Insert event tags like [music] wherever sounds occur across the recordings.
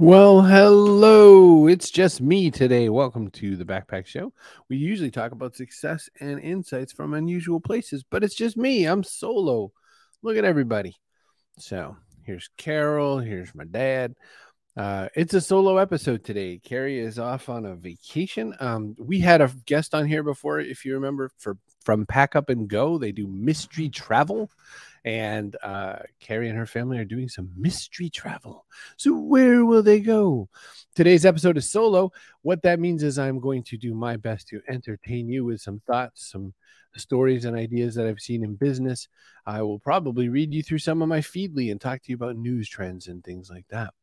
Well, hello. It's just me today. Welcome to the Backpack Show. We usually talk about success and insights from unusual places, but it's just me. I'm solo. Look at everybody. So here's Carol. Here's my dad. Uh, it's a solo episode today. Carrie is off on a vacation. Um, we had a guest on here before, if you remember, for from Pack Up and Go. They do mystery travel and uh, Carrie and her family are doing some mystery travel. So, where will they go? Today's episode is solo. What that means is I'm going to do my best to entertain you with some thoughts, some stories, and ideas that I've seen in business. I will probably read you through some of my feedly and talk to you about news trends and things like that.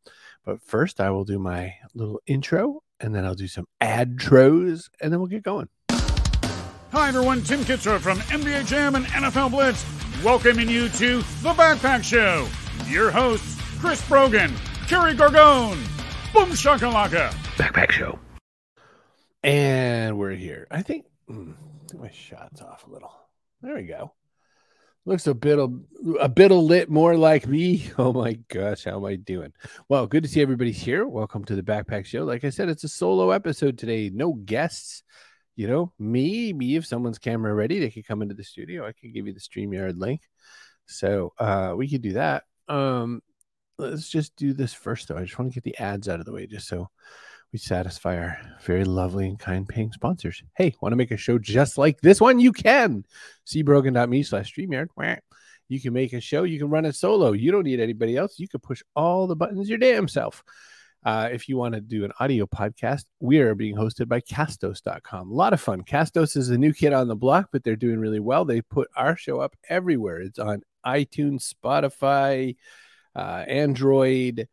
But first, I will do my little intro and then I'll do some ad tros and then we'll get going. Hi, everyone. Tim Kitzrow from NBA Jam and NFL Blitz welcoming you to The Backpack Show. Your hosts, Chris Brogan, Kerry Gargone, Boom Shakalaka. Backpack Show. And we're here. I think, mm, I think my shot's off a little. There we go. Looks a bit a bit a lit more like me. [laughs] Oh my gosh, how am I doing? Well, good to see everybody's here. Welcome to the Backpack Show. Like I said, it's a solo episode today. No guests you know, maybe if someone's camera ready, they could come into the studio. I could give you the StreamYard link. So uh, we could do that. Um, let's just do this first, though. I just want to get the ads out of the way just so we satisfy our very lovely and kind paying sponsors. Hey, want to make a show just like this one? You can. cbrogan.me slash StreamYard. You can make a show. You can run it solo. You don't need anybody else. You can push all the buttons your damn self. Uh, if you want to do an audio podcast, we are being hosted by Castos.com. A lot of fun. Castos is a new kid on the block, but they're doing really well. They put our show up everywhere. It's on iTunes, Spotify, uh, Android.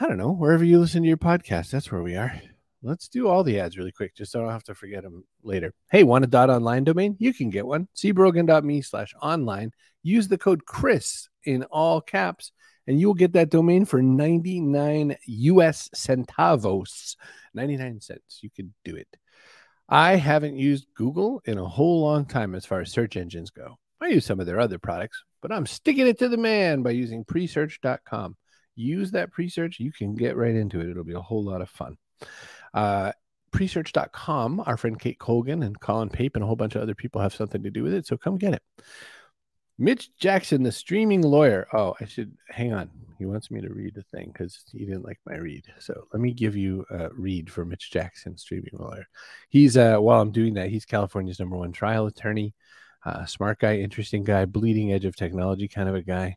I don't know, wherever you listen to your podcast, that's where we are. Let's do all the ads really quick, just so I don't have to forget them later. Hey, want a dot online domain? You can get one. cbrogan.me slash online. Use the code Chris in all caps and you will get that domain for 99 US centavos, 99 cents. You could do it. I haven't used Google in a whole long time as far as search engines go. I use some of their other products, but I'm sticking it to the man by using presearch.com. Use that presearch, you can get right into it. It'll be a whole lot of fun. Uh, presearch.com, our friend Kate Colgan and Colin Pape and a whole bunch of other people have something to do with it. So come get it. Mitch Jackson, the streaming lawyer. Oh, I should hang on. He wants me to read the thing because he didn't like my read. So let me give you a read for Mitch Jackson, streaming lawyer. He's uh while I'm doing that, he's California's number one trial attorney. Uh, smart guy, interesting guy, bleeding edge of technology kind of a guy.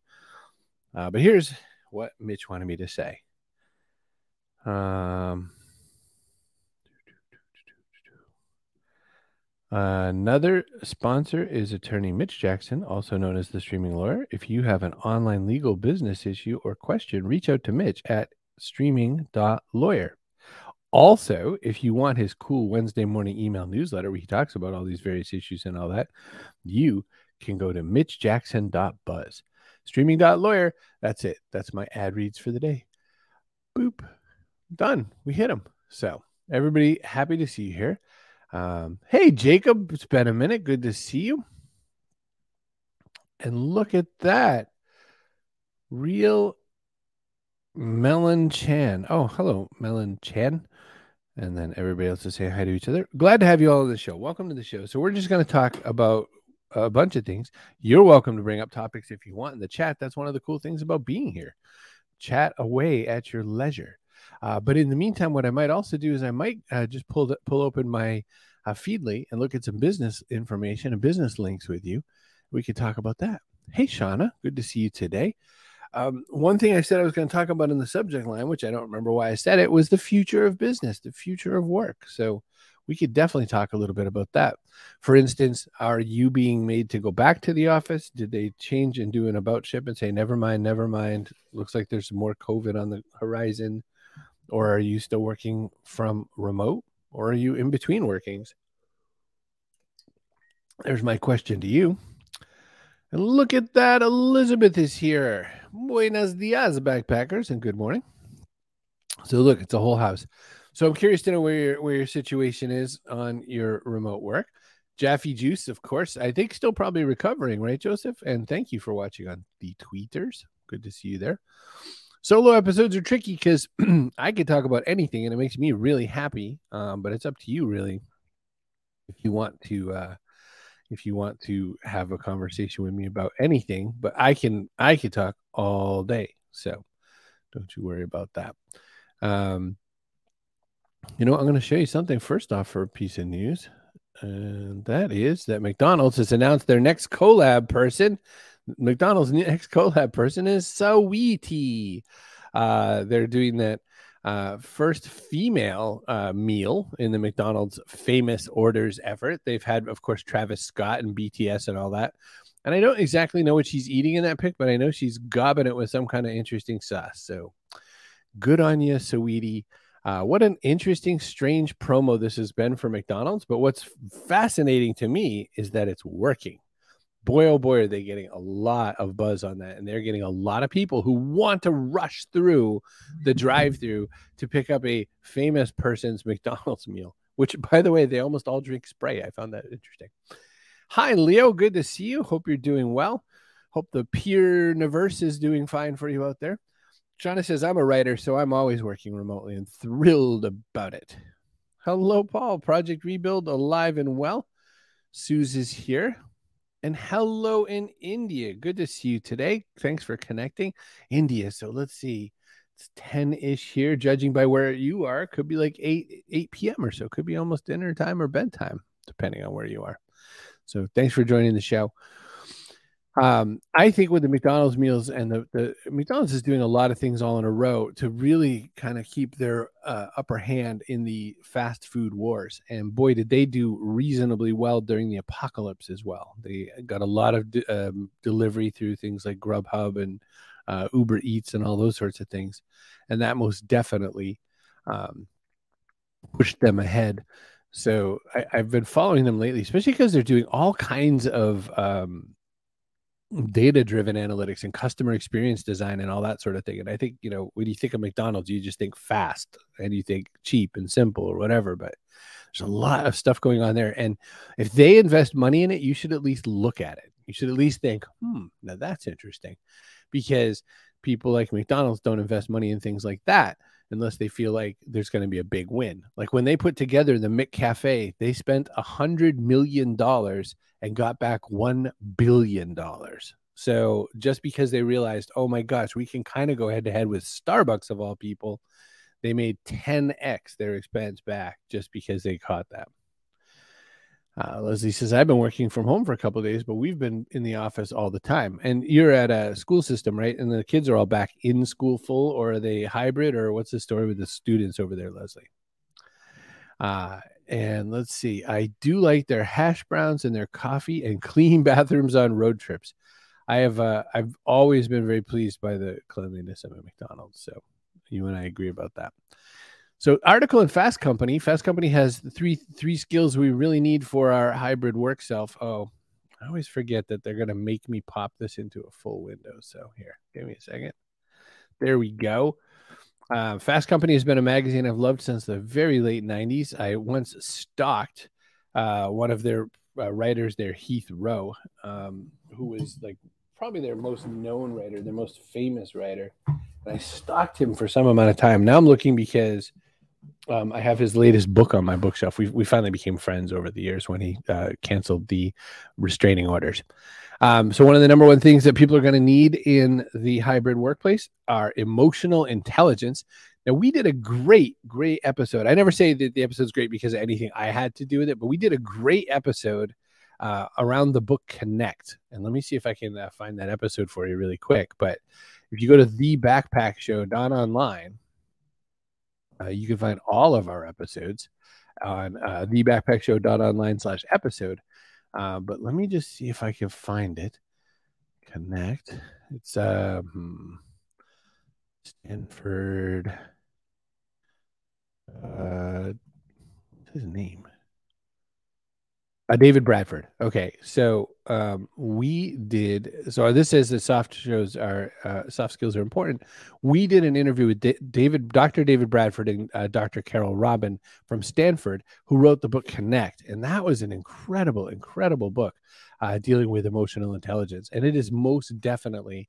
Uh, but here's what Mitch wanted me to say. Um, another sponsor is attorney Mitch Jackson, also known as the streaming lawyer. If you have an online legal business issue or question, reach out to Mitch at streaming.lawyer. Also, if you want his cool Wednesday morning email newsletter where he talks about all these various issues and all that, you can go to mitchjackson.buzz. Streaming.lawyer. That's it. That's my ad reads for the day. Boop. Done. We hit them. So, everybody, happy to see you here. Um, hey, Jacob, it's been a minute. Good to see you. And look at that. Real Melon Chan. Oh, hello, Melon Chan. And then everybody else is saying hi to each other. Glad to have you all on the show. Welcome to the show. So, we're just going to talk about a bunch of things. You're welcome to bring up topics if you want in the chat. That's one of the cool things about being here. Chat away at your leisure. Uh, but in the meantime, what I might also do is I might uh, just pull the, pull open my uh, Feedly and look at some business information and business links with you. We could talk about that. Hey, Shauna, good to see you today. Um, one thing I said I was going to talk about in the subject line, which I don't remember why I said it, was the future of business, the future of work. So we could definitely talk a little bit about that. For instance, are you being made to go back to the office? Did they change and do an about ship and say, never mind, never mind? Looks like there's more COVID on the horizon. Or are you still working from remote? Or are you in between workings? There's my question to you. And look at that. Elizabeth is here. Buenos dias, backpackers, and good morning. So, look, it's a whole house. So, I'm curious to know where your, where your situation is on your remote work. Jaffe Juice, of course, I think still probably recovering, right, Joseph? And thank you for watching on the tweeters. Good to see you there. Solo episodes are tricky because [clears throat] I could talk about anything and it makes me really happy. Um, but it's up to you, really, if you want to. Uh, if you want to have a conversation with me about anything, but I can I can talk all day. So don't you worry about that. Um, you know, I'm going to show you something first off for a piece of news. And that is that McDonald's has announced their next collab person. McDonald's next collab person is Saweetie. Uh, they're doing that uh, first female uh, meal in the McDonald's famous orders effort. They've had, of course, Travis Scott and BTS and all that. And I don't exactly know what she's eating in that pic, but I know she's gobbing it with some kind of interesting sauce. So good on you, Saweetie. Uh, what an interesting, strange promo this has been for McDonald's. But what's fascinating to me is that it's working. Boy, oh boy, are they getting a lot of buzz on that. And they're getting a lot of people who want to rush through the drive through to pick up a famous person's [laughs] McDonald's meal, which, by the way, they almost all drink spray. I found that interesting. Hi, Leo. Good to see you. Hope you're doing well. Hope the peer universe is doing fine for you out there. Shauna says, I'm a writer, so I'm always working remotely and thrilled about it. Hello, Paul. Project Rebuild alive and well. Suze is here. And hello in India. Good to see you today. Thanks for connecting. India. So let's see. It's 10 ish here, judging by where you are. Could be like 8 8 p.m. or so. Could be almost dinner time or bedtime, depending on where you are. So thanks for joining the show. Um, I think with the McDonald's meals and the, the McDonald's is doing a lot of things all in a row to really kind of keep their uh, upper hand in the fast food wars. And boy, did they do reasonably well during the apocalypse as well. They got a lot of um, delivery through things like Grubhub and uh, Uber Eats and all those sorts of things. And that most definitely um, pushed them ahead. So I, have been following them lately, especially because they're doing all kinds of um, data driven analytics and customer experience design and all that sort of thing. And I think, you know, when you think of McDonald's, you just think fast and you think cheap and simple or whatever, but there's a lot of stuff going on there. And if they invest money in it, you should at least look at it. You should at least think, hmm, now that's interesting because people like McDonald's don't invest money in things like that unless they feel like there's going to be a big win. Like when they put together the McCafe, they spent a hundred million dollars and got back one billion dollars. So just because they realized, oh my gosh, we can kind of go head to head with Starbucks of all people, they made 10x their expense back just because they caught that. Uh, Leslie says, I've been working from home for a couple days, but we've been in the office all the time. And you're at a school system, right? And the kids are all back in school full, or are they hybrid, or what's the story with the students over there, Leslie? Uh, and let's see, I do like their hash browns and their coffee and clean [laughs] bathrooms on road trips. I have, uh, I've always been very pleased by the cleanliness of a McDonald's. So you and I agree about that. So article in Fast Company. Fast Company has three three skills we really need for our hybrid work self. Oh, I always forget that they're gonna make me pop this into a full window. So here, give me a second. There we go. Uh, Fast Company has been a magazine I've loved since the very late '90s. I once stalked uh, one of their uh, writers there, Heath Row, um, who was like probably their most known writer, their most famous writer. I stalked him for some amount of time. Now I'm looking because um, I have his latest book on my bookshelf. We we finally became friends over the years when he uh, canceled the restraining orders. Um, so one of the number one things that people are going to need in the hybrid workplace are emotional intelligence. Now we did a great, great episode. I never say that the episode's great because of anything I had to do with it, but we did a great episode uh, around the book Connect. And let me see if I can uh, find that episode for you really quick. But if you go to the Backpack Show, not online uh, you can find all of our episodes on uh, online slash episode. Uh, but let me just see if I can find it. Connect. It's um, Stanford. Uh, what's his name? Uh, David Bradford. Okay, so um, we did. So this says that soft shows are uh, soft skills are important. We did an interview with D- David, Dr. David Bradford, and uh, Dr. Carole Robin from Stanford, who wrote the book Connect, and that was an incredible, incredible book uh, dealing with emotional intelligence, and it is most definitely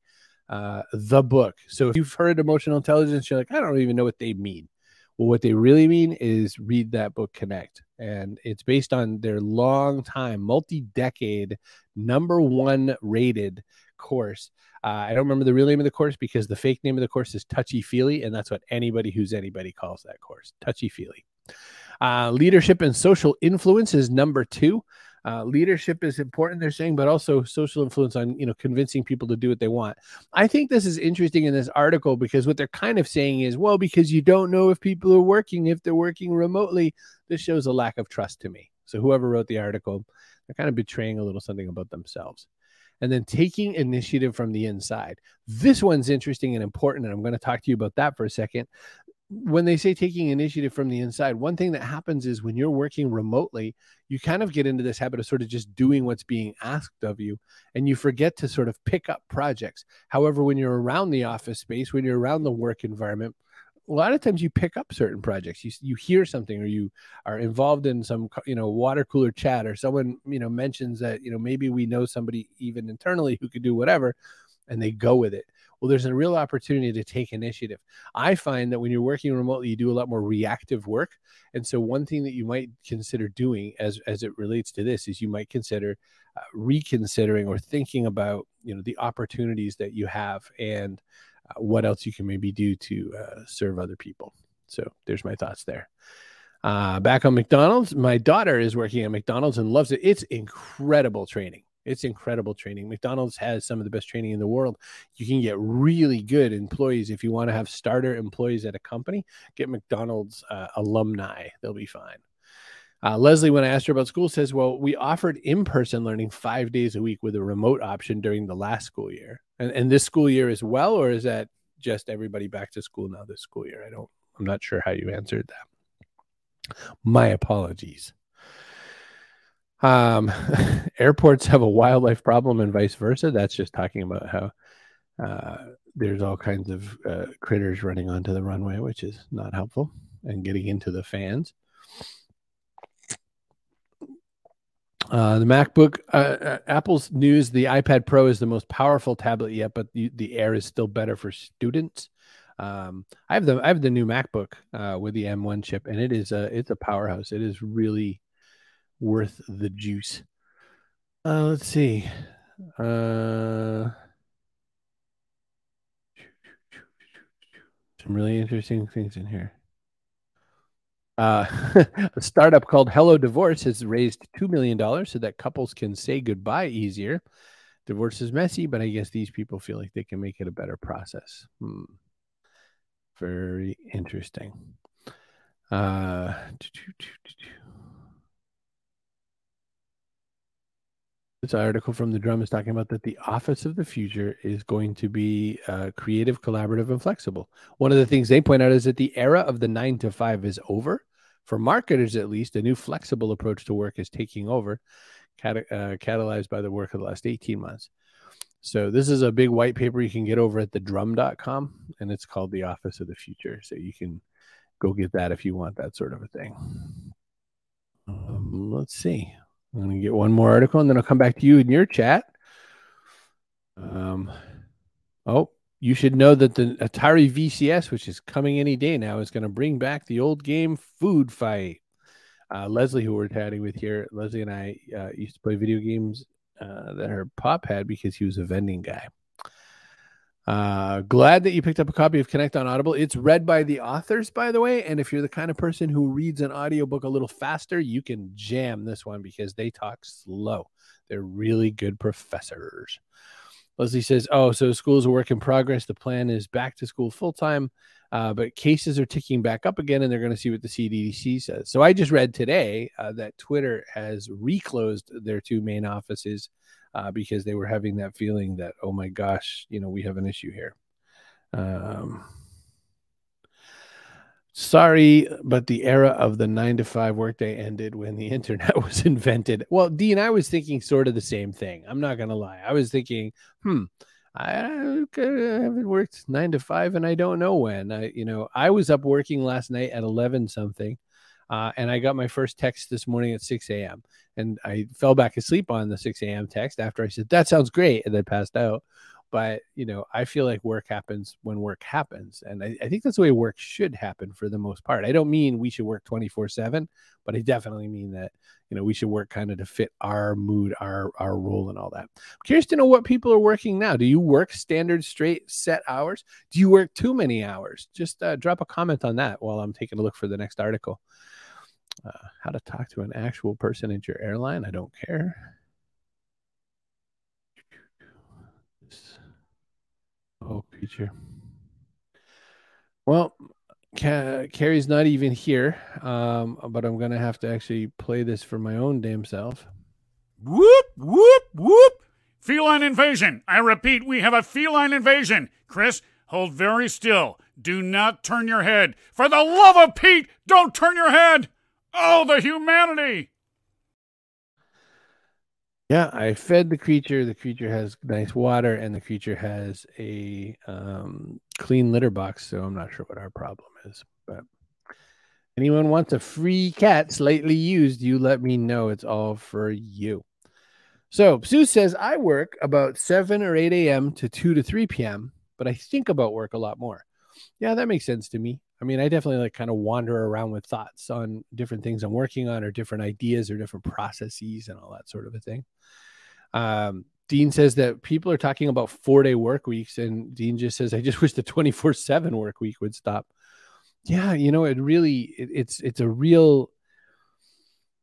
uh, the book. So if you've heard emotional intelligence, you're like, I don't even know what they mean. Well, what they really mean is read that book, Connect. And it's based on their long time, multi decade, number one rated course. Uh, I don't remember the real name of the course because the fake name of the course is Touchy Feely. And that's what anybody who's anybody calls that course Touchy Feely. Uh, leadership and social influence is number two. Uh, leadership is important, they're saying, but also social influence on you know convincing people to do what they want. I think this is interesting in this article because what they're kind of saying is, well, because you don't know if people are working, if they're working remotely, this shows a lack of trust to me. So whoever wrote the article, they're kind of betraying a little something about themselves. And then taking initiative from the inside. This one's interesting and important, and I'm going to talk to you about that for a second when they say taking initiative from the inside, one thing that happens is when you're working remotely, you kind of get into this habit of sort of just doing what's being asked of you and you forget to sort of pick up projects. However, when you're around the office space, when you're around the work environment, a lot of times you pick up certain projects you, you hear something or you are involved in some you know water cooler chat or someone you know mentions that you know maybe we know somebody even internally who could do whatever and they go with it well, there's a real opportunity to take initiative. I find that when you're working remotely, you do a lot more reactive work. And so, one thing that you might consider doing as, as it relates to this is you might consider uh, reconsidering or thinking about you know the opportunities that you have and uh, what else you can maybe do to uh, serve other people. So, there's my thoughts there. Uh, back on McDonald's, my daughter is working at McDonald's and loves it. It's incredible training. It's incredible training. McDonald's has some of the best training in the world. You can get really good employees if you want to have starter employees at a company. Get McDonald's uh, alumni; they'll be fine. Uh, Leslie, when I asked her about school, says, "Well, we offered in-person learning five days a week with a remote option during the last school year, and, and this school year as well, or is that just everybody back to school now this school year? I don't. I'm not sure how you answered that. My apologies." Um, [laughs] airports have a wildlife problem and vice versa. That's just talking about how uh, there's all kinds of uh, critters running onto the runway, which is not helpful, and getting into the fans. Uh, the MacBook, uh, uh, Apple's news: the iPad Pro is the most powerful tablet yet, but the, the Air is still better for students. Um, I have the I have the new MacBook uh, with the M1 chip, and it is a it's a powerhouse. It is really worth the juice. Uh, let's see. Uh, some really interesting things in here. Uh, [laughs] a startup called Hello Divorce has raised $2 million so that couples can say goodbye easier. Divorce is messy, but I guess these people feel like they can make it a better process. Hmm. Very interesting. Uh, This article from the drum is talking about that the office of the future is going to be uh, creative, collaborative, and flexible. One of the things they point out is that the era of the nine to five is over. For marketers, at least, a new flexible approach to work is taking over, cat- uh, catalyzed by the work of the last 18 months. So, this is a big white paper you can get over at the drum.com, and it's called The Office of the Future. So, you can go get that if you want that sort of a thing. Um, let's see. I'm going to get one more article and then I'll come back to you in your chat. Um, oh, you should know that the Atari VCS, which is coming any day now, is going to bring back the old game Food Fight. Uh, Leslie, who we're chatting with here, Leslie and I uh, used to play video games uh, that her pop had because he was a vending guy. Uh, glad that you picked up a copy of Connect on Audible. It's read by the authors, by the way. And if you're the kind of person who reads an audiobook a little faster, you can jam this one because they talk slow. They're really good professors. Leslie says, Oh, so school is a work in progress. The plan is back to school full time, uh, but cases are ticking back up again, and they're going to see what the CDC says. So I just read today uh, that Twitter has reclosed their two main offices uh, because they were having that feeling that, oh my gosh, you know, we have an issue here. Um, sorry, but the era of the nine to five workday ended when the [laughs] internet was invented. Well, Dean, I was thinking sort of the same thing. I'm not going to lie. I was thinking, hmm, I haven't worked nine to five and I don't know when. I, you know, I was up working last night at 11 something. Uh, and I got my first text this morning at 6 a.m. And I fell back asleep on the 6 a.m. text after I said, That sounds great. And then passed out. But you know, I feel like work happens when work happens. And I, I think that's the way work should happen for the most part. I don't mean we should work 24 7, but I definitely mean that, you know, we should work kind of to fit our mood, our our role and all that. I'm curious to know what people are working now. Do you work standard straight set hours? Do you work too many hours? Just uh, drop a comment on that while I'm taking a look for the next article. Uh, how to talk to an actual person at your airline? I don't care. Oh, creature. Well, Carrie's not even here, um, but I'm gonna have to actually play this for my own damn self. Whoop whoop whoop! Feline invasion. I repeat, we have a feline invasion. Chris, hold very still. Do not turn your head. For the love of Pete, don't turn your head. Oh, the humanity! Yeah, I fed the creature. The creature has nice water, and the creature has a um, clean litter box. So I'm not sure what our problem is. But anyone wants a free cat slightly used, you let me know. It's all for you. So Sue says I work about 7 or 8 a.m. to 2 to 3 p.m., but I think about work a lot more. Yeah, that makes sense to me. I mean, I definitely like kind of wander around with thoughts on different things I'm working on or different ideas or different processes and all that sort of a thing. Um, Dean says that people are talking about four day work weeks, and Dean just says, "I just wish the twenty four seven work week would stop." Yeah, you know, it really it, it's it's a real.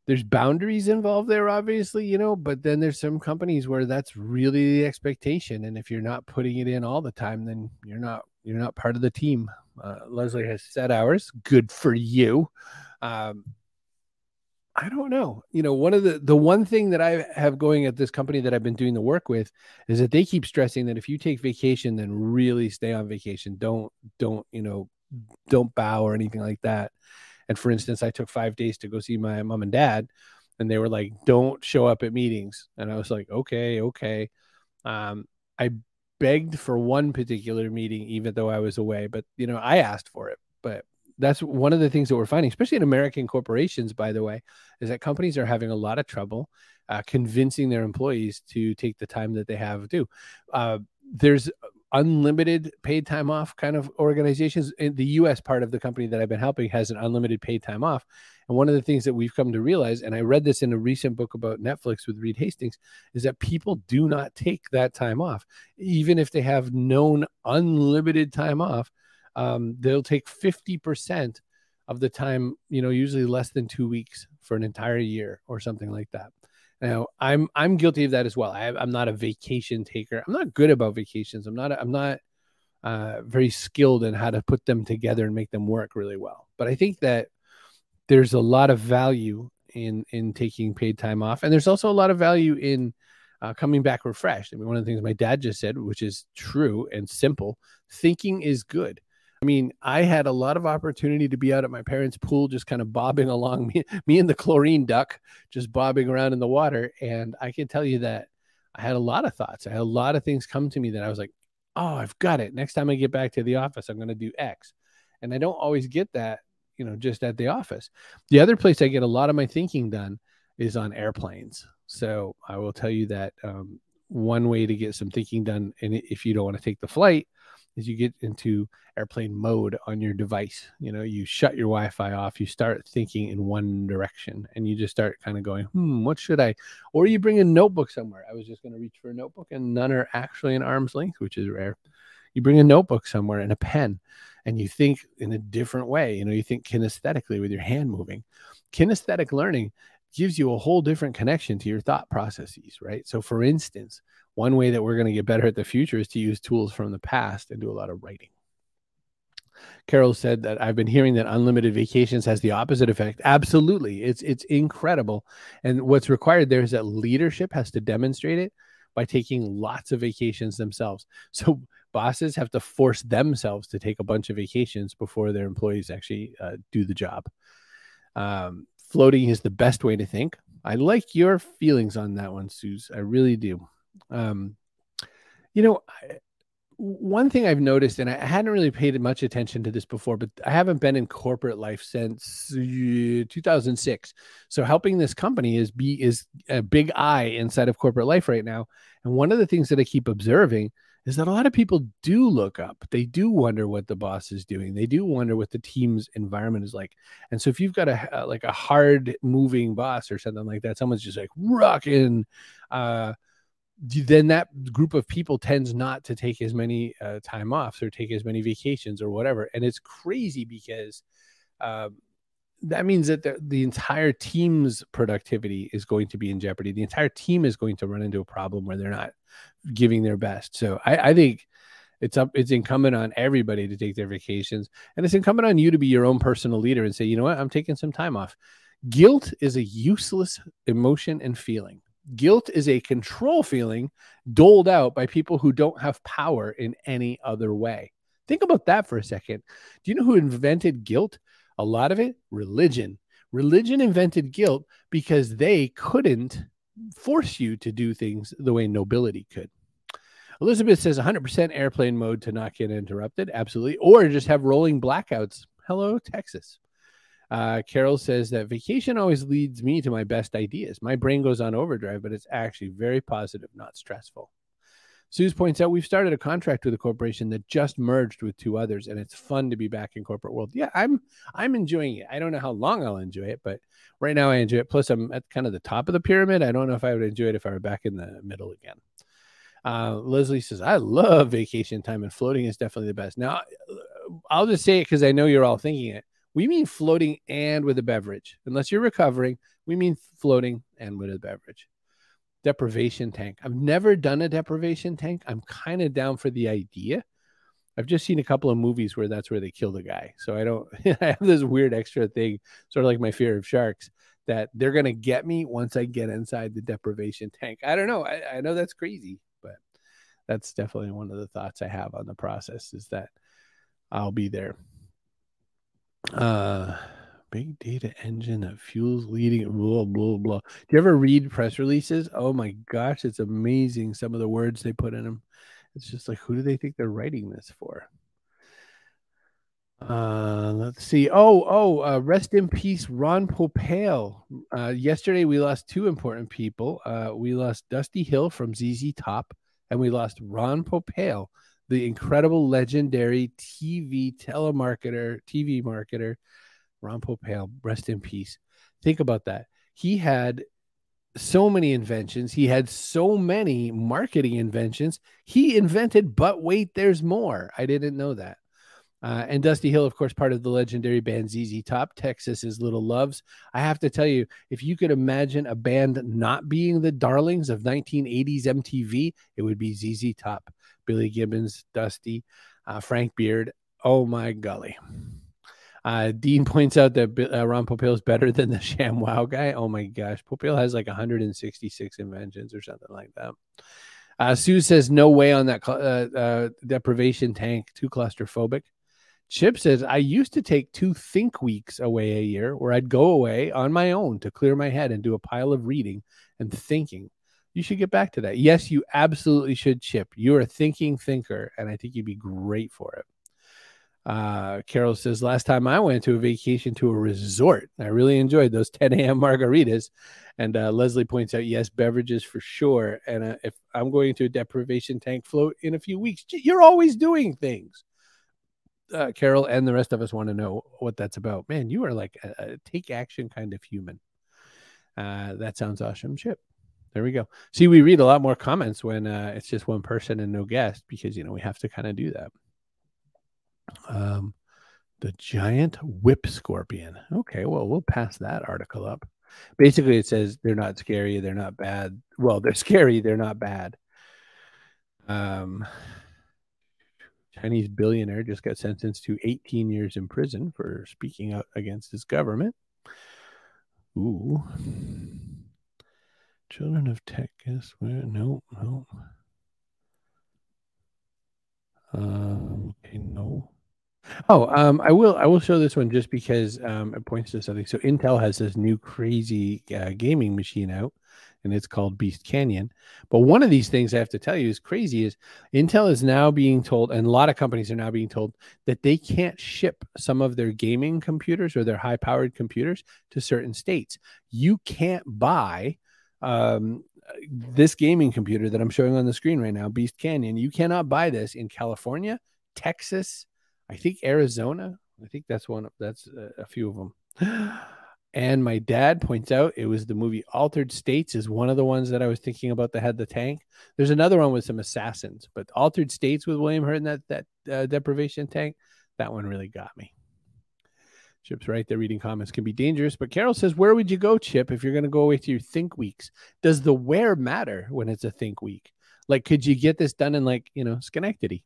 There's boundaries involved there, obviously, you know, but then there's some companies where that's really the expectation, and if you're not putting it in all the time, then you're not you're not part of the team. Uh, Leslie has set hours. Good for you. Um, I don't know. You know, one of the the one thing that I have going at this company that I've been doing the work with is that they keep stressing that if you take vacation, then really stay on vacation. Don't don't you know, don't bow or anything like that. And for instance, I took five days to go see my mom and dad, and they were like, "Don't show up at meetings." And I was like, "Okay, okay." Um, I begged for one particular meeting, even though I was away. But you know, I asked for it. But that's one of the things that we're finding, especially in American corporations, by the way, is that companies are having a lot of trouble uh, convincing their employees to take the time that they have to. Uh, there's unlimited paid time off kind of organizations. In the US part of the company that I've been helping has an unlimited paid time off. And one of the things that we've come to realize, and I read this in a recent book about Netflix with Reed Hastings, is that people do not take that time off. Even if they have known unlimited time off, um, they'll take 50% of the time, you know, usually less than two weeks for an entire year or something like that. Now, I'm I'm guilty of that as well. I, am not a vacation taker. I'm not good about vacations. I'm not. I'm not uh, very skilled in how to put them together and make them work really well. But I think that there's a lot of value in in taking paid time off, and there's also a lot of value in uh, coming back refreshed. I mean, one of the things my dad just said, which is true and simple, thinking is good. I mean, I had a lot of opportunity to be out at my parents' pool, just kind of bobbing [laughs] along, me, me and the chlorine duck, just bobbing around in the water. And I can tell you that I had a lot of thoughts. I had a lot of things come to me that I was like, oh, I've got it. Next time I get back to the office, I'm going to do X. And I don't always get that you know just at the office. The other place i get a lot of my thinking done is on airplanes. So i will tell you that um, one way to get some thinking done and if you don't want to take the flight is you get into airplane mode on your device. You know you shut your wi-fi off you start thinking in one direction and you just start kind of going hmm what should i? Or you bring a notebook somewhere. I was just going to reach for a notebook and none are actually in arm's length which is rare. You bring a notebook somewhere and a pen and you think in a different way. You know, you think kinesthetically with your hand moving. Kinesthetic learning gives you a whole different connection to your thought processes, right? So, for instance, one way that we're going to get better at the future is to use tools from the past and do a lot of writing. Carol said that I've been hearing that unlimited vacations has the opposite effect. Absolutely. It's it's incredible. And what's required there is that leadership has to demonstrate it by taking lots of vacations themselves. So bosses have to force themselves to take a bunch of vacations before their employees actually uh, do the job. Um, floating is the best way to think. I like your feelings on that one, Suze. I really do. Um, you know, I, one thing I've noticed, and I hadn't really paid much attention to this before, but I haven't been in corporate life since 2006. So helping this company is be is a big I inside of corporate life right now. And one of the things that I keep observing is that a lot of people do look up. They do wonder what the boss is doing. They do wonder what the team's environment is like. And so if you've got a like a hard moving boss or something like that, someone's just like rocking, uh, then that group of people tends not to take as many uh, time offs or take as many vacations or whatever. And it's crazy because um, that means that the, the entire team's productivity is going to be in jeopardy. The entire team is going to run into a problem where they're not giving their best. So I, I think it's up it's incumbent on everybody to take their vacations and it's incumbent on you to be your own personal leader and say you know what? I'm taking some time off. Guilt is a useless emotion and feeling. Guilt is a control feeling doled out by people who don't have power in any other way. Think about that for a second. Do you know who invented guilt a lot of it, religion. Religion invented guilt because they couldn't force you to do things the way nobility could. Elizabeth says 100% airplane mode to not get interrupted. Absolutely. Or just have rolling blackouts. Hello, Texas. Uh, Carol says that vacation always leads me to my best ideas. My brain goes on overdrive, but it's actually very positive, not stressful. Suze points out we've started a contract with a corporation that just merged with two others, and it's fun to be back in corporate world. Yeah, I'm I'm enjoying it. I don't know how long I'll enjoy it, but right now I enjoy it. Plus, I'm at kind of the top of the pyramid. I don't know if I would enjoy it if I were back in the middle again. Uh, Leslie says, I love vacation time, and floating is definitely the best. Now, I'll just say it because I know you're all thinking it. We mean floating and with a beverage. Unless you're recovering, we mean floating and with a beverage deprivation tank. I've never done a deprivation tank. I'm kind of down for the idea. I've just seen a couple of movies where that's where they kill the guy. So I don't, [laughs] I have this weird extra thing, sort of like my fear of sharks, that they're going to get me once I get inside the deprivation tank. I don't know. I, I know that's crazy, but that's definitely one of the thoughts I have on the process is that I'll be there. Uh, big data engine that fuels leading blah blah blah. Do you ever read press releases? Oh my gosh, it's amazing some of the words they put in them. It's just like who do they think they're writing this for? Uh, let's see. Oh, oh, uh, rest in peace, Ron Popeil. Uh, yesterday we lost two important people. Uh, we lost Dusty Hill from ZZ Top, and we lost Ron Popeil, the incredible, legendary TV telemarketer, TV marketer Ron Popeil, rest in peace. Think about that. He had so many inventions. He had so many marketing inventions. He invented, but wait, there's more. I didn't know that. Uh, and Dusty Hill, of course, part of the legendary band ZZ Top, Texas's Little Loves. I have to tell you, if you could imagine a band not being the darlings of 1980s MTV, it would be ZZ Top, Billy Gibbons, Dusty, uh, Frank Beard. Oh my golly. Uh, Dean [laughs] points out that uh, Ron Popeil is better than the [laughs] Sham Wow guy. Oh my gosh, Popeil has like 166 inventions or something like that. Uh, Sue says no way on that uh, uh, deprivation tank. Too claustrophobic. Chip says I used to take two think weeks away a year, where I'd go away on my own to clear my head and do a pile of reading and thinking. You should get back to that. Yes, you absolutely should, Chip. You're a thinking thinker, and I think you'd be great for it. Uh, Carol says, last time I went to a vacation to a resort, I really enjoyed those [laughs] 10 a.m. margaritas. And uh, Leslie points out, yes, beverages for sure. And uh, if I'm going to a deprivation tank float in a few weeks, you're always doing things. Uh, Carol and the rest of us want to know what that's about. Man, you are like a, a take action kind of human. Uh, that sounds awesome, Chip. There we go. See, we read a lot more comments when uh, it's just one person and no guest because you know we have to kind of do that. Um, the giant whip scorpion. Okay, well, we'll pass that article up. Basically, it says they're not scary, they're not bad. Well, they're [laughs] scary, they're not bad. Um, Chinese billionaire just got sentenced to 18 years in prison for speaking out against his government. Ooh. Children of tech, guess where? No, no. Um, okay, no. Oh, um, I will. I will show this one just because um, it points to something. So Intel has this new crazy uh, gaming machine out, and it's called Beast Canyon. But one of these things I have to tell you is crazy. Is Intel is now being told, and a lot of companies are now being told that they can't ship some of their gaming computers or their high-powered computers to certain states. You can't buy um, this gaming computer that I'm showing on the screen right now, Beast Canyon, you cannot buy this in California, Texas, I think Arizona. I think that's one. Of, that's a, a few of them. [gasps] And my dad points out it was the movie Altered States is one of the ones that I was thinking about that had the tank. There's another one with some assassins, but Altered States with William Hurt and that that uh, deprivation tank, that one really got me. Chip's right there. Reading comments can be dangerous, but Carol says, "Where would you go, Chip, if you're going to go away to your think weeks? Does the where matter when it's a think week? Like, could you get this done in like you know Schenectady?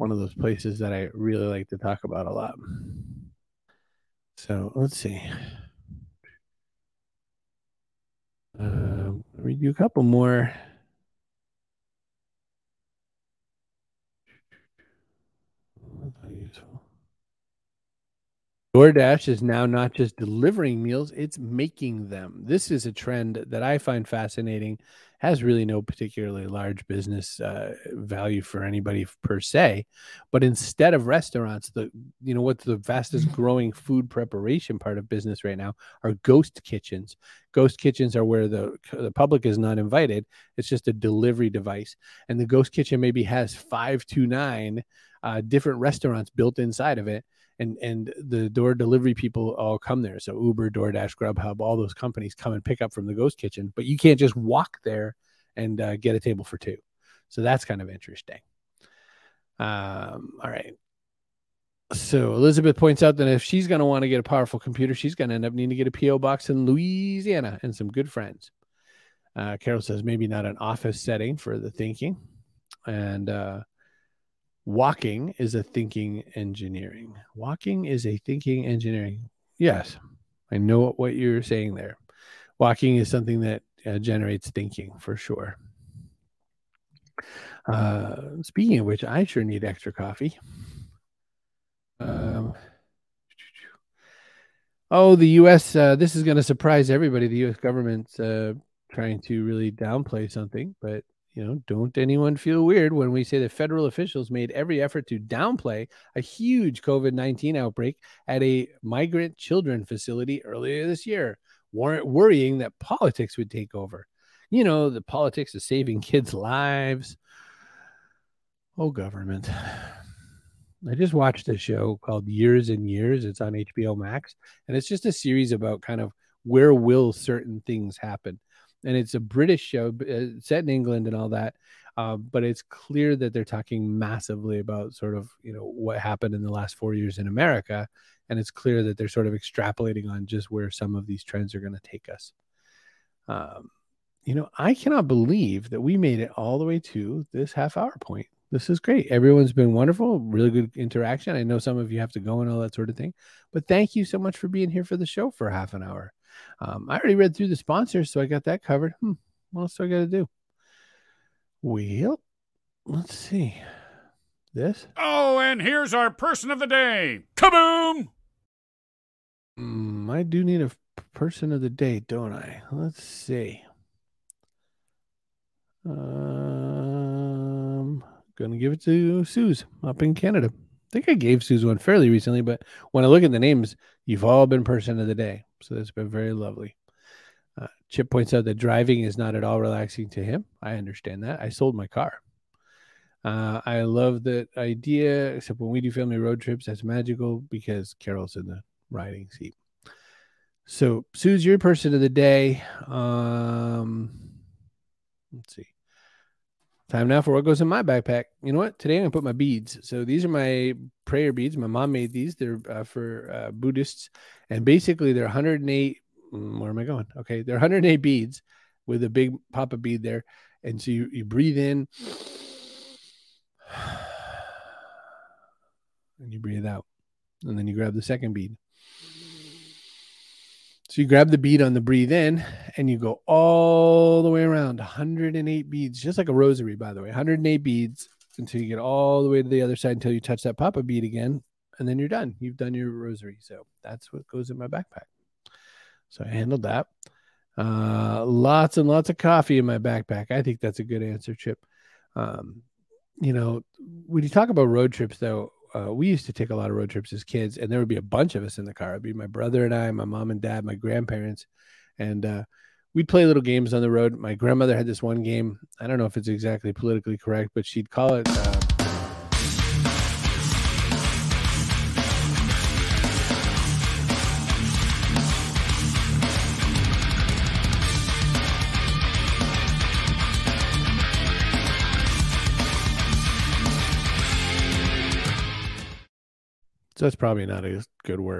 One of those places that I really like to talk about a lot." So let's see. Uh, read you a couple more. DoorDash is now not just delivering meals, it's making them. This is a trend that I find fascinating. Has really no particularly large business uh, value for anybody per se, but instead of restaurants, the you know what's the fastest mm-hmm. growing food preparation part of business right now are ghost kitchens. Ghost kitchens are where the the public is not invited. It's just a delivery device, and the ghost kitchen maybe has five to nine uh, different restaurants built inside of it and and the door delivery people all come there. So Uber, DoorDash, Grubhub, all those companies come and pick up from the ghost kitchen, but you can't just walk there and uh, get a table for two. So that's kind of interesting. Um, all right. So Elizabeth points out that if she's going to want to get a powerful computer, she's going to end up needing to get a PO box in Louisiana and some good friends. Uh, Carol says maybe not an office setting for the thinking, and uh, walking is a thinking engineering. Walking is a thinking engineering. Yes, I know what you're saying there. Walking is something that uh, generates thinking for sure. Uh, speaking of which, I sure need extra coffee. Um, oh, the U.S. Uh, this is going to surprise everybody. The U.S. government's uh, trying to really downplay something, but you know, don't anyone feel weird when we say that federal officials made every effort to downplay a huge COVID 19 outbreak at a migrant children facility earlier this year, worrying that politics would take over. You know, the politics of saving kids' lives. Oh, government. I just watched a show called Years and Years. It's on HBO Max, and it's just a series about kind of where will certain things happen and it's a British show uh, set in England and all that. Uh, but it's clear that they're talking massively about sort of you know what happened in the last four years in America, and it's clear that they're sort of extrapolating on just where some of these trends are going to take us. Um, you know, I cannot believe that we made it all the way to this half hour point. This is great. Everyone's been wonderful, really good interaction. I know some of you have to go and all that sort of thing, but thank you so much for being here for the show for half an hour. Um, I already read through the sponsors, so I got that covered. Hmm, what else do I got to do? Well, let's see. This. Oh, and here's our person of the day. Kaboom! Mm, I do need a person of the day, don't I? Let's see. Um, gonna give it to Suze up in Canada. I think I gave Suze one fairly recently, but when I look at the names, you've all been person of the day. So that's been very lovely. Uh, Chip points out that driving is not at all relaxing to him. I understand that. I sold my car. Uh, I love that idea, except when we do family road trips, that's magical because Carol's in the riding seat. So, Sue's your person of the day. Um, let's see. Time now for what goes in my backpack. You know what? Today I'm gonna put my beads. So these are my prayer beads. My mom made these. They're uh, for uh, Buddhists, and basically they're 108. Mm, where am I going? Okay, they're 108 beads with a big pop of bead there, and so you, you breathe in, [sighs] and you breathe out, and then you grab the second bead. So you grab the bead on the breathe in and you go all the way around 108 beads, just like a rosary, by the way, 108 beads until you get all the way to the other side until you touch that papa bead again. And then you're done. You've done your rosary. So that's what goes in my backpack. So I handled that. Uh, lots and lots of coffee in my backpack. I think that's a good answer, Chip. Um, you know, when you talk about road trips, though, uh, we used to take a lot of road trips as kids, and there would be a bunch of us in the car. It'd be my brother and I, my mom and dad, my grandparents, and uh, we'd play little games on the road. My grandmother had this one game. I don't know if it's exactly politically correct, but she'd call it. Uh, that's probably not a good word.